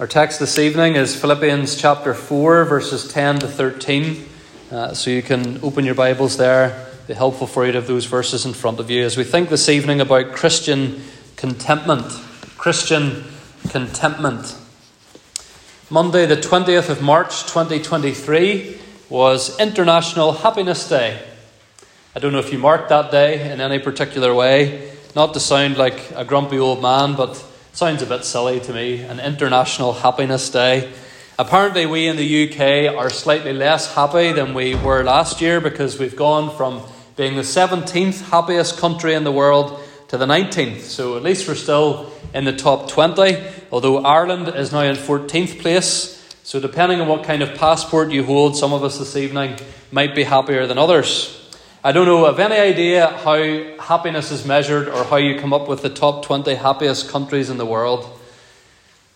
Our text this evening is Philippians chapter 4, verses 10 to 13. Uh, so you can open your Bibles there. Be helpful for you to have those verses in front of you as we think this evening about Christian contentment. Christian contentment. Monday, the 20th of March 2023, was International Happiness Day. I don't know if you marked that day in any particular way. Not to sound like a grumpy old man, but Sounds a bit silly to me. An International Happiness Day. Apparently, we in the UK are slightly less happy than we were last year because we've gone from being the 17th happiest country in the world to the 19th. So at least we're still in the top 20, although Ireland is now in 14th place. So, depending on what kind of passport you hold, some of us this evening might be happier than others. I don't know of any idea how happiness is measured or how you come up with the top 20 happiest countries in the world.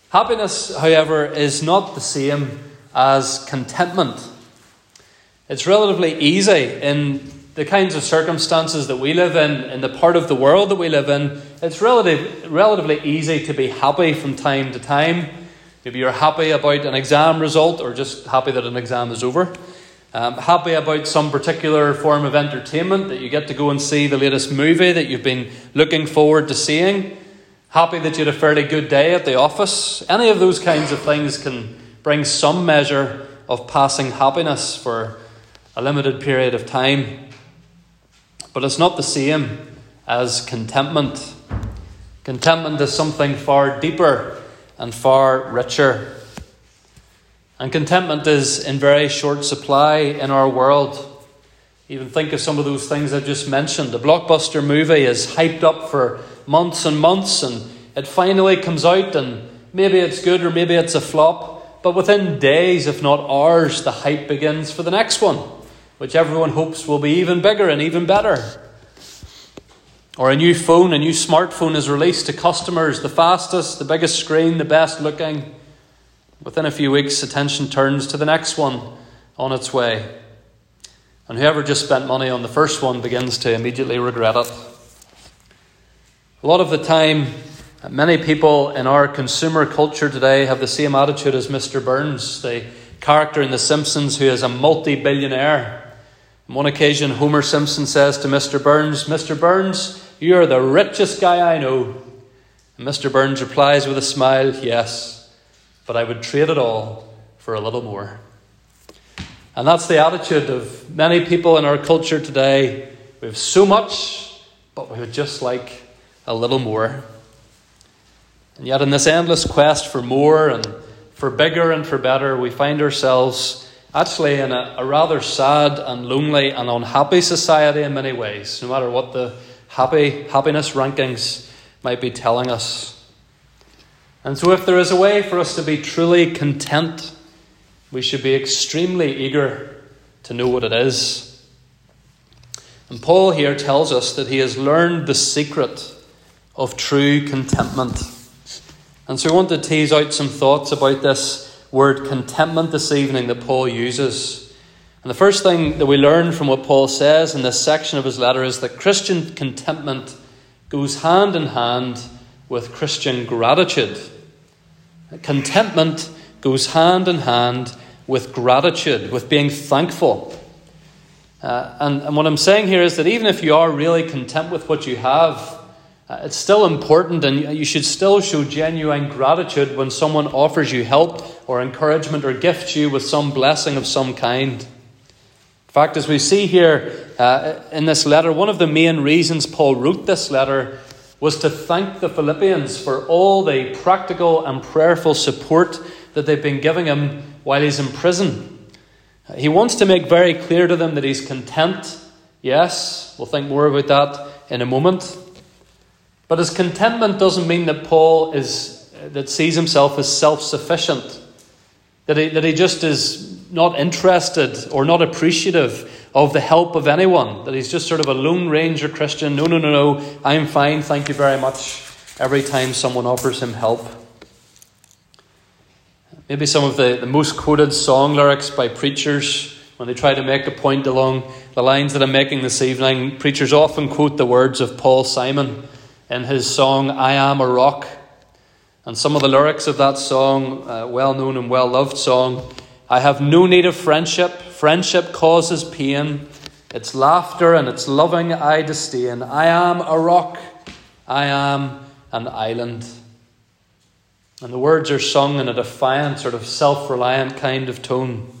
Happiness, however, is not the same as contentment. It's relatively easy in the kinds of circumstances that we live in, in the part of the world that we live in. It's relative, relatively easy to be happy from time to time. Maybe you're happy about an exam result or just happy that an exam is over. Um, happy about some particular form of entertainment that you get to go and see the latest movie that you've been looking forward to seeing. Happy that you had a fairly good day at the office. Any of those kinds of things can bring some measure of passing happiness for a limited period of time. But it's not the same as contentment. Contentment is something far deeper and far richer. And contentment is in very short supply in our world. Even think of some of those things I just mentioned. The blockbuster movie is hyped up for months and months, and it finally comes out, and maybe it's good or maybe it's a flop. But within days, if not hours, the hype begins for the next one, which everyone hopes will be even bigger and even better. Or a new phone, a new smartphone is released to customers, the fastest, the biggest screen, the best looking. Within a few weeks, attention turns to the next one on its way. And whoever just spent money on the first one begins to immediately regret it. A lot of the time, many people in our consumer culture today have the same attitude as Mr. Burns, the character in The Simpsons who is a multi billionaire. On one occasion, Homer Simpson says to Mr. Burns, Mr. Burns, you're the richest guy I know. And Mr. Burns replies with a smile, Yes, but I would trade it all for a little more. And that's the attitude of many people in our culture today. We have so much, but we would just like a little more. And yet, in this endless quest for more and for bigger and for better, we find ourselves actually in a, a rather sad and lonely and unhappy society in many ways, no matter what the happy happiness rankings might be telling us. And so, if there is a way for us to be truly content, we should be extremely eager to know what it is. And Paul here tells us that he has learned the secret of true contentment. And so, I want to tease out some thoughts about this word contentment this evening that Paul uses. And the first thing that we learn from what Paul says in this section of his letter is that Christian contentment goes hand in hand with Christian gratitude. Contentment goes hand in hand with gratitude, with being thankful. Uh, and, and what I'm saying here is that even if you are really content with what you have, uh, it's still important and you should still show genuine gratitude when someone offers you help or encouragement or gifts you with some blessing of some kind. In fact, as we see here uh, in this letter, one of the main reasons Paul wrote this letter was to thank the Philippians for all the practical and prayerful support that they've been giving him while he's in prison. He wants to make very clear to them that he's content. Yes, we'll think more about that in a moment. But his contentment doesn't mean that Paul is that sees himself as self-sufficient. That he, that he just is not interested or not appreciative of the help of anyone, that he's just sort of a Lone Ranger Christian. No, no, no, no, I'm fine, thank you very much, every time someone offers him help. Maybe some of the, the most quoted song lyrics by preachers when they try to make a point along the lines that I'm making this evening. Preachers often quote the words of Paul Simon in his song, I Am a Rock. And some of the lyrics of that song, uh, well known and well loved song, I have no need of friendship. Friendship causes pain. Its laughter and its loving I disdain. I am a rock. I am an island. And the words are sung in a defiant, sort of self reliant kind of tone.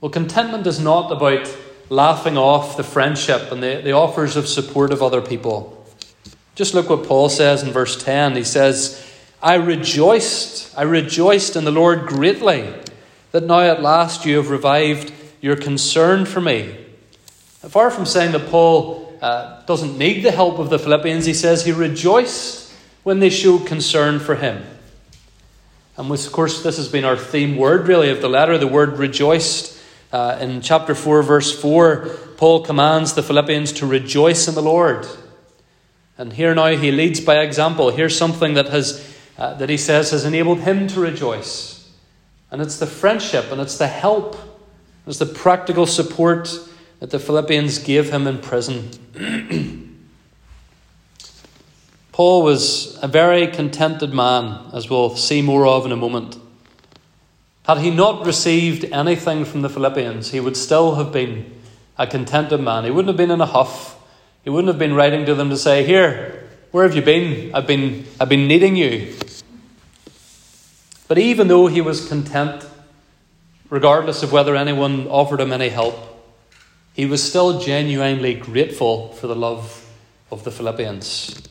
Well, contentment is not about laughing off the friendship and the, the offers of support of other people. Just look what Paul says in verse 10. He says, I rejoiced, I rejoiced in the Lord greatly that now at last you have revived your concern for me. Far from saying that Paul uh, doesn't need the help of the Philippians, he says he rejoiced when they showed concern for him. And of course, this has been our theme word, really, of the letter, the word rejoiced. Uh, in chapter 4, verse 4, Paul commands the Philippians to rejoice in the Lord. And here now he leads by example. Here's something that, has, uh, that he says has enabled him to rejoice. And it's the friendship and it's the help, it's the practical support that the Philippians gave him in prison. Paul was a very contented man, as we'll see more of in a moment. Had he not received anything from the Philippians, he would still have been a contented man. He wouldn't have been in a huff. He wouldn't have been writing to them to say, Here, where have you been? I've been, I've been needing you. But even though he was content, regardless of whether anyone offered him any help, he was still genuinely grateful for the love of the Philippians.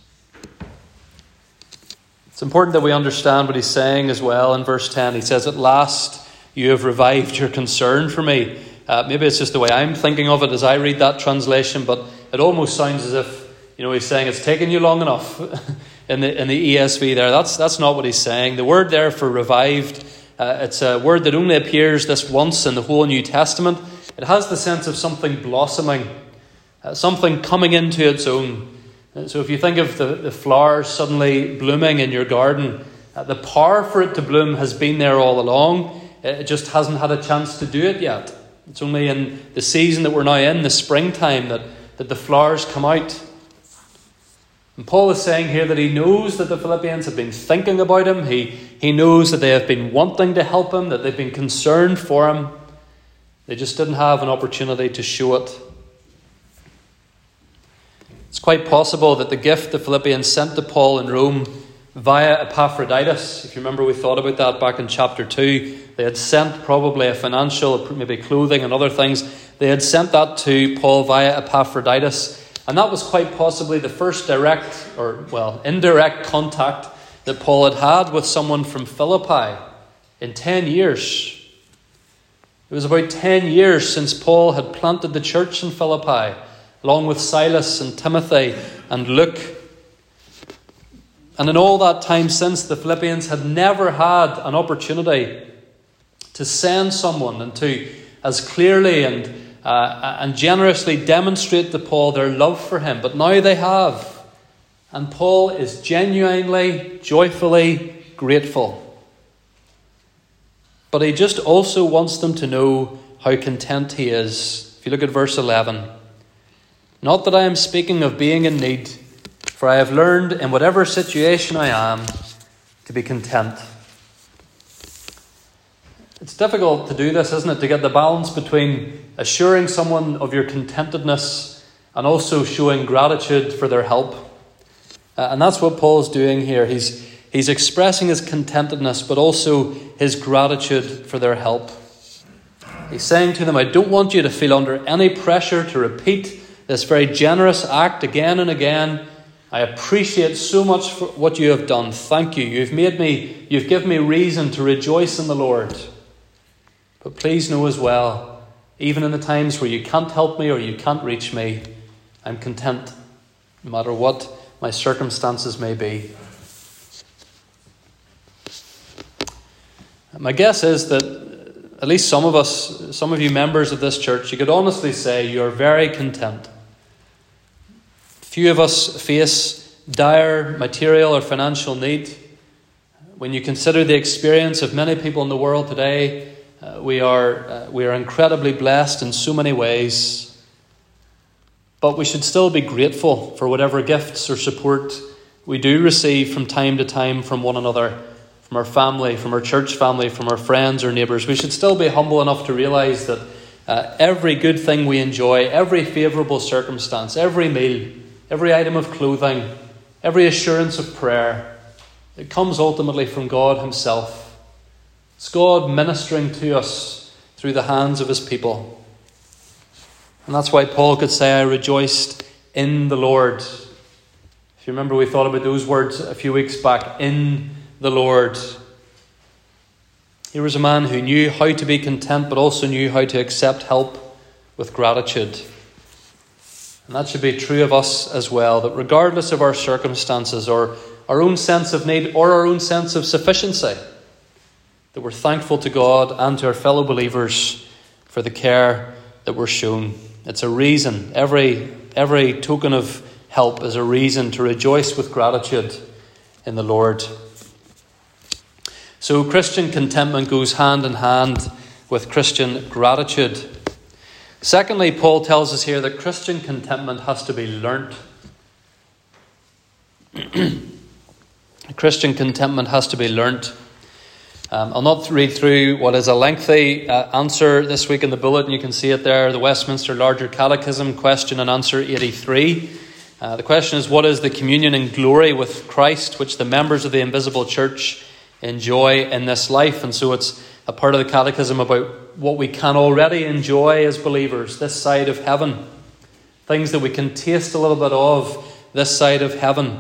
It's important that we understand what he's saying as well in verse 10. He says, At last you have revived your concern for me. Uh, maybe it's just the way I'm thinking of it as I read that translation, but it almost sounds as if you know he's saying it's taken you long enough in the in the ESV there. That's that's not what he's saying. The word there for revived, uh, it's a word that only appears this once in the whole New Testament. It has the sense of something blossoming, uh, something coming into its own. So if you think of the, the flowers suddenly blooming in your garden, uh, the power for it to bloom has been there all along. It just hasn't had a chance to do it yet. It's only in the season that we're now in, the springtime, that, that the flowers come out. And Paul is saying here that he knows that the Philippians have been thinking about him. He, he knows that they have been wanting to help him, that they've been concerned for him. They just didn't have an opportunity to show it. It's quite possible that the gift the Philippians sent to Paul in Rome via Epaphroditus, if you remember, we thought about that back in chapter 2. They had sent probably a financial, maybe clothing and other things. They had sent that to Paul via Epaphroditus. And that was quite possibly the first direct, or, well, indirect contact that Paul had had with someone from Philippi in 10 years. It was about 10 years since Paul had planted the church in Philippi along with Silas and Timothy and Luke. And in all that time since, the Philippians had never had an opportunity to send someone and to, as clearly and, uh, and generously demonstrate to Paul their love for him. But now they have. And Paul is genuinely, joyfully grateful. But he just also wants them to know how content he is. If you look at verse 11. Not that I am speaking of being in need, for I have learned in whatever situation I am to be content. It's difficult to do this, isn't it? To get the balance between assuring someone of your contentedness and also showing gratitude for their help. Uh, and that's what Paul's doing here. He's, he's expressing his contentedness, but also his gratitude for their help. He's saying to them, I don't want you to feel under any pressure to repeat this very generous act again and again. I appreciate so much for what you have done. Thank you. You've made me, you've given me reason to rejoice in the Lord. But please know as well, even in the times where you can't help me or you can't reach me, I'm content, no matter what my circumstances may be. My guess is that uh, at least some of us, some of you members of this church, you could honestly say you're very content. Few of us face dire material or financial need. When you consider the experience of many people in the world today, uh, we, are, uh, we are incredibly blessed in so many ways. But we should still be grateful for whatever gifts or support we do receive from time to time from one another, from our family, from our church family, from our friends or neighbours, we should still be humble enough to realise that uh, every good thing we enjoy, every favourable circumstance, every meal, every item of clothing, every assurance of prayer, it comes ultimately from God Himself. It's God ministering to us through the hands of His people. And that's why Paul could say, I rejoiced in the Lord. If you remember, we thought about those words a few weeks back in the Lord. Here was a man who knew how to be content, but also knew how to accept help with gratitude. And that should be true of us as well, that regardless of our circumstances or our own sense of need or our own sense of sufficiency, that we're thankful to God and to our fellow believers for the care that we're shown. It's a reason. Every, every token of help is a reason to rejoice with gratitude in the Lord. So, Christian contentment goes hand in hand with Christian gratitude. Secondly, Paul tells us here that Christian contentment has to be learnt. Christian contentment has to be learnt. Um, I'll not read through what is a lengthy uh, answer this week in the bulletin. You can see it there the Westminster Larger Catechism, question and answer 83. Uh, the question is What is the communion and glory with Christ which the members of the invisible church enjoy in this life. And so it's a part of the catechism about what we can already enjoy as believers this side of heaven. Things that we can taste a little bit of this side of heaven.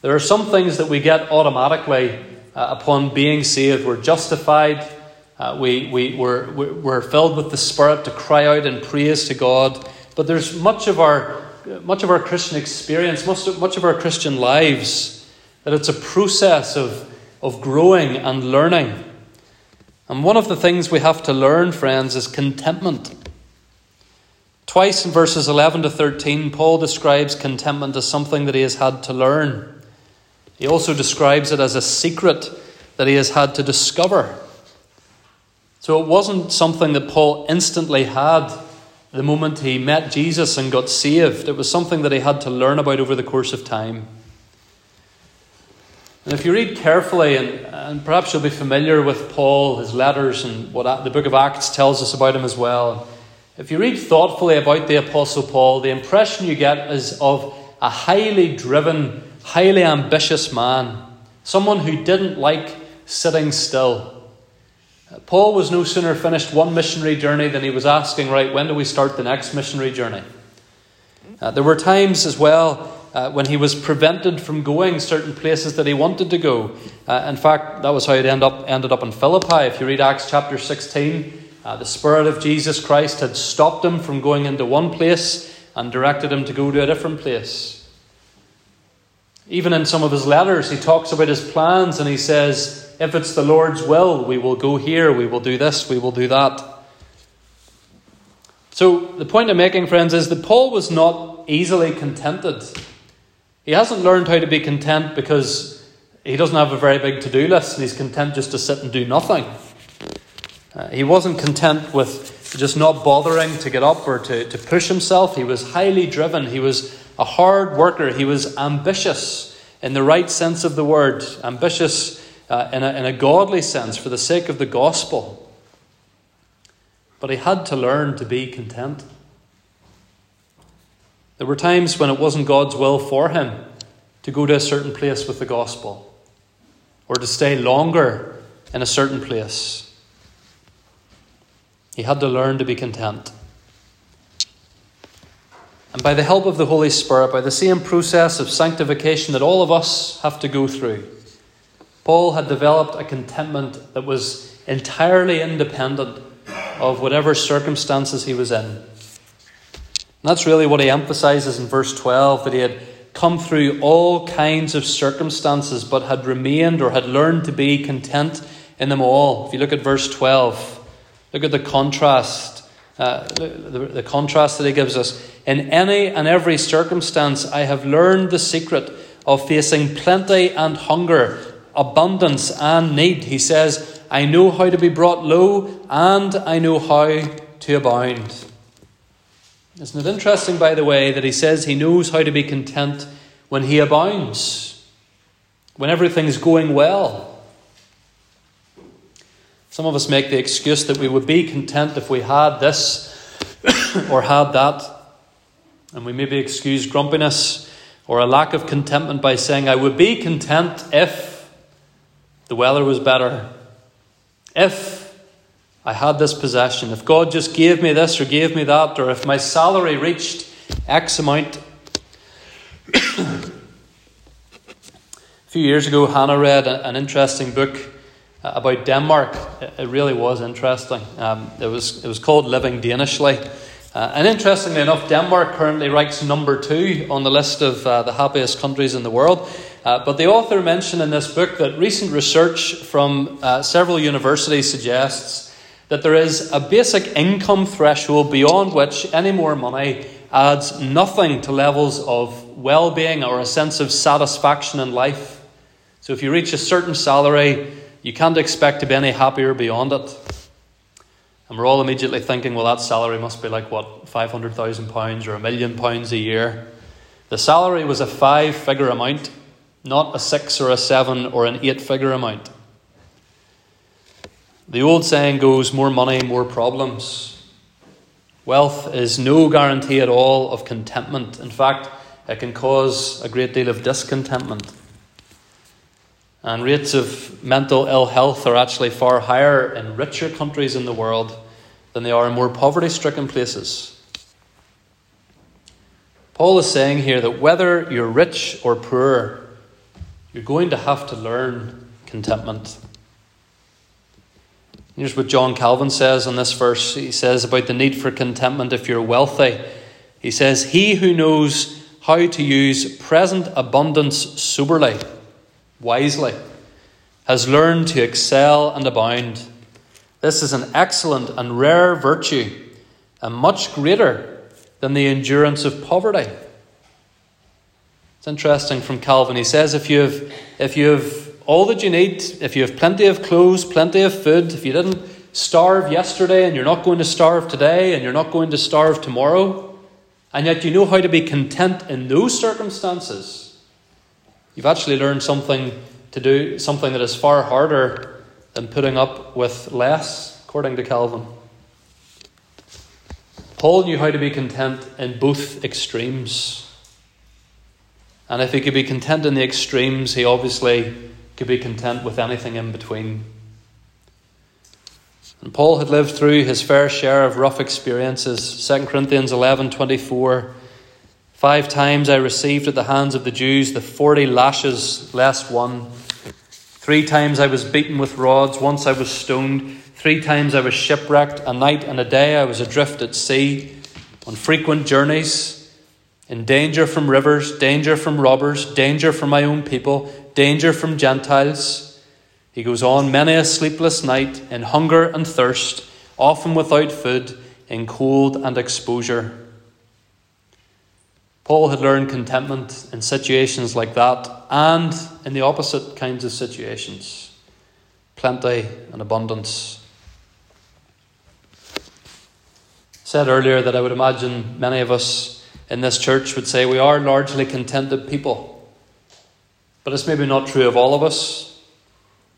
There are some things that we get automatically upon being saved. We're justified. Uh, we, we, we're, we're filled with the Spirit to cry out in praise to God. But there's much of our, much of our Christian experience, much of, much of our Christian lives, that it's a process of of growing and learning. And one of the things we have to learn, friends, is contentment. Twice in verses 11 to 13, Paul describes contentment as something that he has had to learn. He also describes it as a secret that he has had to discover. So it wasn't something that Paul instantly had the moment he met Jesus and got saved. It was something that he had to learn about over the course of time. And if you read carefully, and, and perhaps you'll be familiar with Paul, his letters, and what the book of Acts tells us about him as well. If you read thoughtfully about the Apostle Paul, the impression you get is of a highly driven, highly ambitious man, someone who didn't like sitting still. Paul was no sooner finished one missionary journey than he was asking, right, when do we start the next missionary journey? Uh, there were times as well uh, when he was prevented from going certain places that he wanted to go. Uh, in fact, that was how it ended up, ended up in Philippi. If you read Acts chapter 16, uh, the Spirit of Jesus Christ had stopped him from going into one place and directed him to go to a different place. Even in some of his letters, he talks about his plans and he says, If it's the Lord's will, we will go here, we will do this, we will do that. So, the point I'm making, friends, is that Paul was not easily contented. He hasn't learned how to be content because he doesn't have a very big to do list and he's content just to sit and do nothing. Uh, he wasn't content with just not bothering to get up or to, to push himself. He was highly driven. He was a hard worker. He was ambitious in the right sense of the word, ambitious uh, in, a, in a godly sense for the sake of the gospel. But he had to learn to be content. There were times when it wasn't God's will for him to go to a certain place with the gospel or to stay longer in a certain place. He had to learn to be content. And by the help of the Holy Spirit, by the same process of sanctification that all of us have to go through, Paul had developed a contentment that was entirely independent of whatever circumstances he was in. And that's really what he emphasizes in verse 12 that he had come through all kinds of circumstances, but had remained or had learned to be content in them all. If you look at verse 12, look at the contrast. Uh, the, the contrast that he gives us. In any and every circumstance, I have learned the secret of facing plenty and hunger, abundance and need. He says, I know how to be brought low, and I know how to abound. Isn't it interesting, by the way, that he says he knows how to be content when he abounds? when everything's going well. Some of us make the excuse that we would be content if we had this or had that. And we maybe excuse grumpiness or a lack of contentment by saying, I would be content if the weather was better, if I had this possession, if God just gave me this or gave me that, or if my salary reached X amount. a few years ago, Hannah read an interesting book about Denmark. It really was interesting. Um, it, was, it was called Living Danishly. Uh, and interestingly enough, Denmark currently ranks number two on the list of uh, the happiest countries in the world. Uh, but the author mentioned in this book that recent research from uh, several universities suggests that there is a basic income threshold beyond which any more money adds nothing to levels of well being or a sense of satisfaction in life. So if you reach a certain salary, you can't expect to be any happier beyond it. And we're all immediately thinking, well, that salary must be like, what, £500,000 or a million pounds a year. The salary was a five figure amount, not a six or a seven or an eight figure amount. The old saying goes more money, more problems. Wealth is no guarantee at all of contentment. In fact, it can cause a great deal of discontentment. And rates of mental ill health are actually far higher in richer countries in the world than they are in more poverty stricken places. Paul is saying here that whether you're rich or poor, you're going to have to learn contentment. Here's what John Calvin says in this verse. He says about the need for contentment if you're wealthy. He says, He who knows how to use present abundance soberly wisely, has learned to excel and abound. This is an excellent and rare virtue, and much greater than the endurance of poverty. It's interesting from Calvin. He says if you have, if you have all that you need, if you have plenty of clothes, plenty of food, if you didn't starve yesterday and you're not going to starve today and you're not going to starve tomorrow, and yet you know how to be content in those circumstances, You've actually learned something to do, something that is far harder than putting up with less, according to Calvin. Paul knew how to be content in both extremes. And if he could be content in the extremes, he obviously could be content with anything in between. And Paul had lived through his fair share of rough experiences. 2 Corinthians 11 24 Five times I received at the hands of the Jews the forty lashes less one. Three times I was beaten with rods. Once I was stoned. Three times I was shipwrecked. A night and a day I was adrift at sea, on frequent journeys, in danger from rivers, danger from robbers, danger from my own people, danger from Gentiles. He goes on, many a sleepless night, in hunger and thirst, often without food, in cold and exposure. Paul had learned contentment in situations like that and in the opposite kinds of situations plenty and abundance. I said earlier that I would imagine many of us in this church would say we are largely contented people. But it's maybe not true of all of us.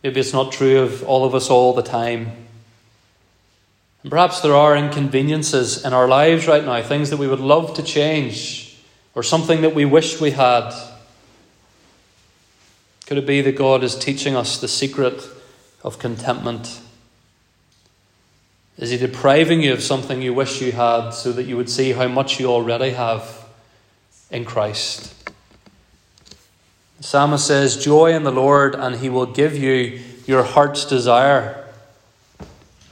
Maybe it's not true of all of us all the time. And perhaps there are inconveniences in our lives right now, things that we would love to change or something that we wish we had? Could it be that God is teaching us the secret of contentment? Is He depriving you of something you wish you had so that you would see how much you already have in Christ? The psalmist says, Joy in the Lord, and He will give you your heart's desire.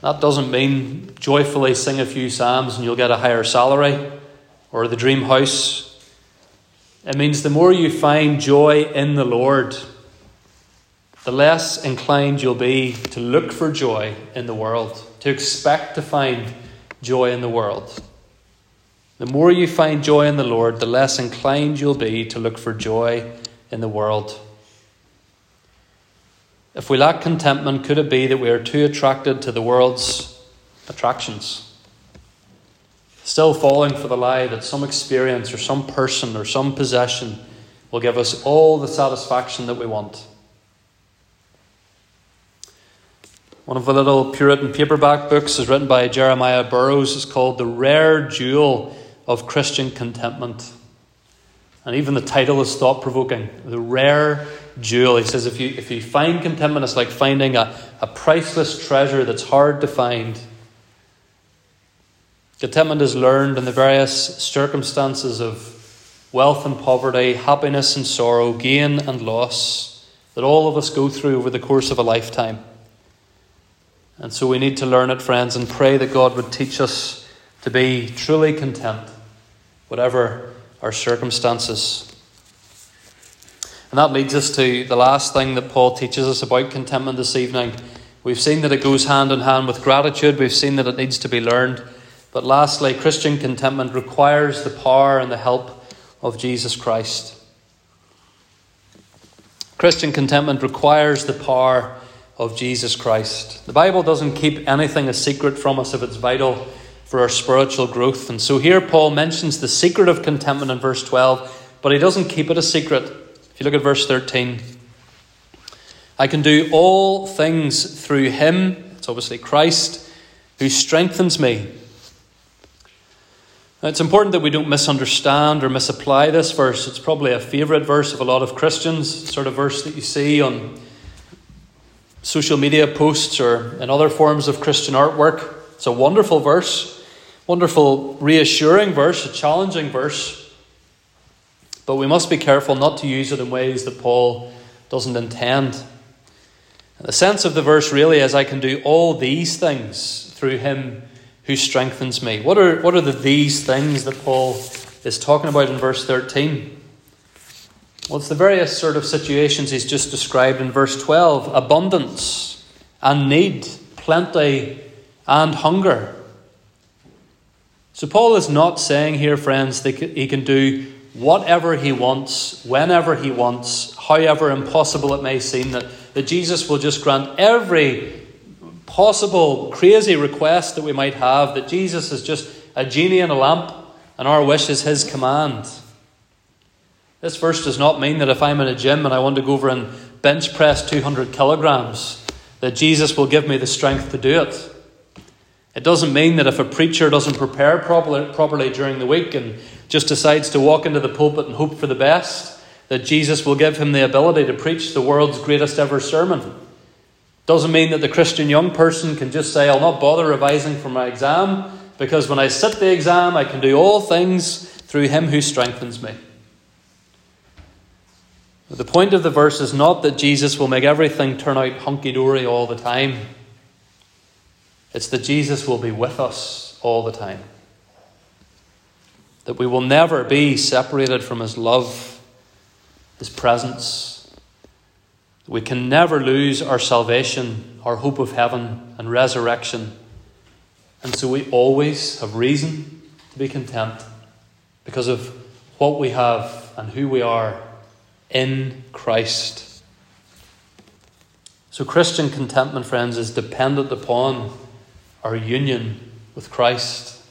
That doesn't mean joyfully sing a few psalms and you'll get a higher salary or the dream house it means the more you find joy in the Lord, the less inclined you'll be to look for joy in the world, to expect to find joy in the world. The more you find joy in the Lord, the less inclined you'll be to look for joy in the world. If we lack contentment, could it be that we are too attracted to the world's attractions? still falling for the lie that some experience or some person or some possession will give us all the satisfaction that we want. One of the little Puritan paperback books is written by Jeremiah Burroughs. It's called The Rare Jewel of Christian Contentment. And even the title is thought provoking The Rare Jewel. He says if you, if you find contentment, it's like finding a, a priceless treasure that's hard to find. Contentment is learned in the various circumstances of wealth and poverty, happiness and sorrow, gain and loss that all of us go through over the course of a lifetime. And so we need to learn it, friends, and pray that God would teach us to be truly content, whatever our circumstances. And that leads us to the last thing that Paul teaches us about contentment this evening. We've seen that it goes hand in hand with gratitude, we've seen that it needs to be learned. But lastly, Christian contentment requires the power and the help of Jesus Christ. Christian contentment requires the power of Jesus Christ. The Bible doesn't keep anything a secret from us if it's vital for our spiritual growth. And so here Paul mentions the secret of contentment in verse 12, but he doesn't keep it a secret. If you look at verse 13, I can do all things through him, it's obviously Christ, who strengthens me. It's important that we don't misunderstand or misapply this verse. It's probably a favourite verse of a lot of Christians, sort of verse that you see on social media posts or in other forms of Christian artwork. It's a wonderful verse, wonderful, reassuring verse, a challenging verse. But we must be careful not to use it in ways that Paul doesn't intend. the sense of the verse really is I can do all these things through him who strengthens me. What are, what are the these things that Paul is talking about in verse 13? Well, it's the various sort of situations he's just described in verse 12 abundance and need, plenty and hunger. So, Paul is not saying here, friends, that he can do whatever he wants, whenever he wants, however impossible it may seem, that, that Jesus will just grant every possible crazy request that we might have that Jesus is just a genie in a lamp and our wish is his command. This verse does not mean that if I'm in a gym and I want to go over and bench press 200 kilograms, that Jesus will give me the strength to do it. It doesn't mean that if a preacher doesn't prepare properly, properly during the week and just decides to walk into the pulpit and hope for the best, that Jesus will give him the ability to preach the world's greatest ever sermon. Doesn't mean that the Christian young person can just say, I'll not bother revising for my exam, because when I sit the exam, I can do all things through him who strengthens me. The point of the verse is not that Jesus will make everything turn out hunky dory all the time. It's that Jesus will be with us all the time. That we will never be separated from his love, his presence, we can never lose our salvation, our hope of heaven and resurrection. And so we always have reason to be content because of what we have and who we are in Christ. So, Christian contentment, friends, is dependent upon our union with Christ.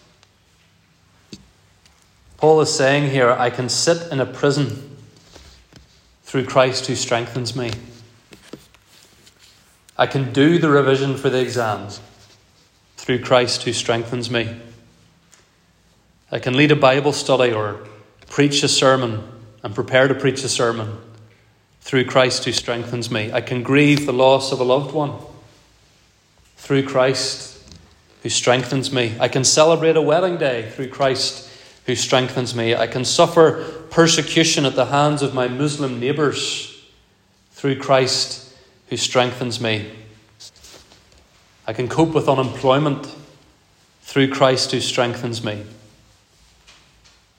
Paul is saying here, I can sit in a prison through Christ who strengthens me. I can do the revision for the exams through Christ who strengthens me. I can lead a Bible study or preach a sermon and prepare to preach a sermon through Christ who strengthens me. I can grieve the loss of a loved one through Christ who strengthens me. I can celebrate a wedding day through Christ who strengthens me. I can suffer persecution at the hands of my Muslim neighbours through Christ who strengthens me. I can cope with unemployment through Christ who strengthens me.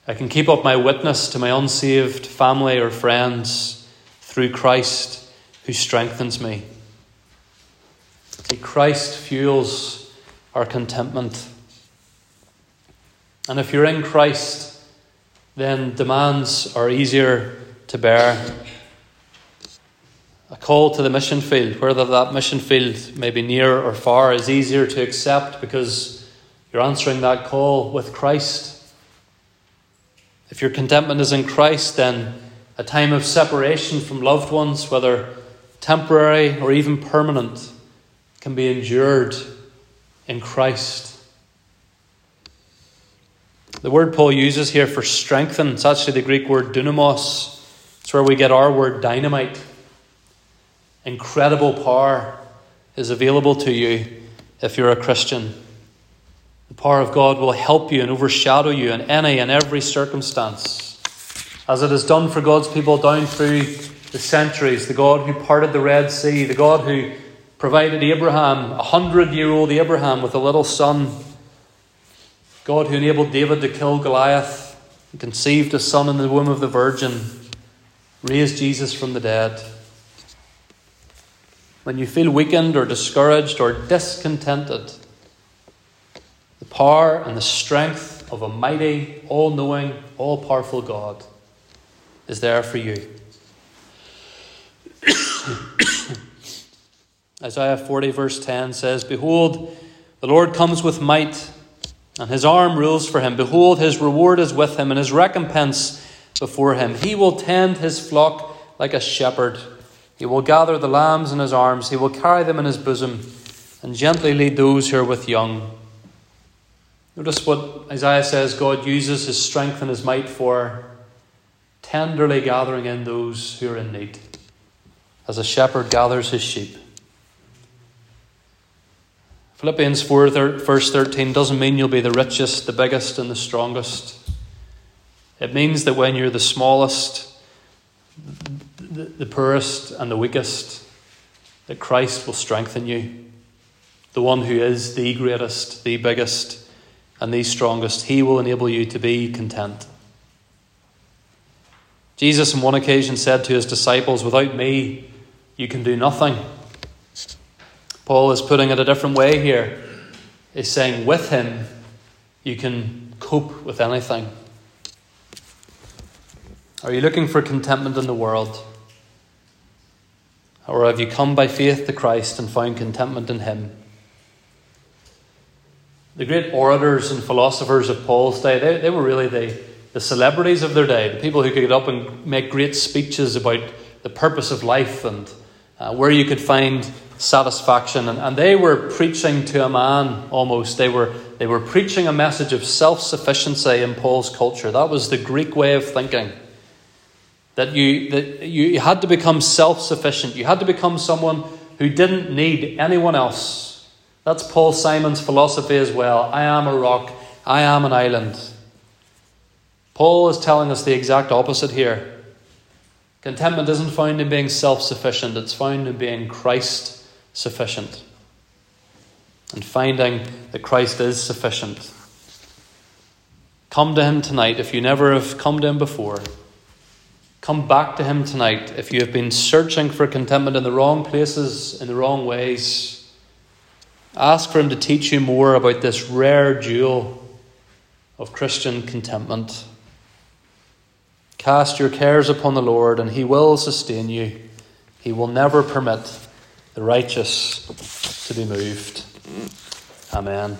I can keep up my witness to my unsaved family or friends through Christ who strengthens me. See, Christ fuels our contentment. And if you're in Christ, then demands are easier to bear a call to the mission field, whether that mission field may be near or far, is easier to accept because you're answering that call with Christ. If your contentment is in Christ, then a time of separation from loved ones, whether temporary or even permanent, can be endured in Christ. The word Paul uses here for strengthen, it's actually the Greek word dunamos. It's where we get our word dynamite. Incredible power is available to you if you're a Christian. The power of God will help you and overshadow you in any and every circumstance. As it has done for God's people down through the centuries, the God who parted the Red Sea, the God who provided Abraham, a hundred year old Abraham, with a little son, God who enabled David to kill Goliath, and conceived a son in the womb of the Virgin, raised Jesus from the dead. When you feel weakened or discouraged or discontented, the power and the strength of a mighty, all knowing, all powerful God is there for you. Isaiah 40, verse 10 says, Behold, the Lord comes with might, and his arm rules for him. Behold, his reward is with him, and his recompense before him. He will tend his flock like a shepherd. He will gather the lambs in his arms, he will carry them in his bosom, and gently lead those who are with young. Notice what Isaiah says God uses his strength and his might for tenderly gathering in those who are in need, as a shepherd gathers his sheep. Philippians 4, verse 13 doesn't mean you'll be the richest, the biggest, and the strongest. It means that when you're the smallest, the, the poorest, and the weakest, that Christ will strengthen you. The one who is the greatest, the biggest, and the strongest, he will enable you to be content. Jesus, on one occasion, said to his disciples, Without me, you can do nothing. Paul is putting it a different way here. He's saying, with him, you can cope with anything. Are you looking for contentment in the world? Or have you come by faith to Christ and found contentment in him? The great orators and philosophers of Paul's day, they, they were really the, the celebrities of their day, the people who could get up and make great speeches about the purpose of life and uh, where you could find satisfaction. And, and they were preaching to a man almost. They were, they were preaching a message of self sufficiency in Paul's culture. That was the Greek way of thinking. That you, that you had to become self sufficient, you had to become someone who didn't need anyone else. That's Paul Simon's philosophy as well. I am a rock, I am an island. Paul is telling us the exact opposite here. Contentment isn't found in being self sufficient, it's found in being Christ sufficient. And finding that Christ is sufficient. Come to Him tonight if you never have come to Him before. Come back to Him tonight if you have been searching for contentment in the wrong places, in the wrong ways. Ask for Him to teach you more about this rare jewel of Christian contentment. Cast your cares upon the Lord, and He will sustain you. He will never permit the righteous to be moved. Amen.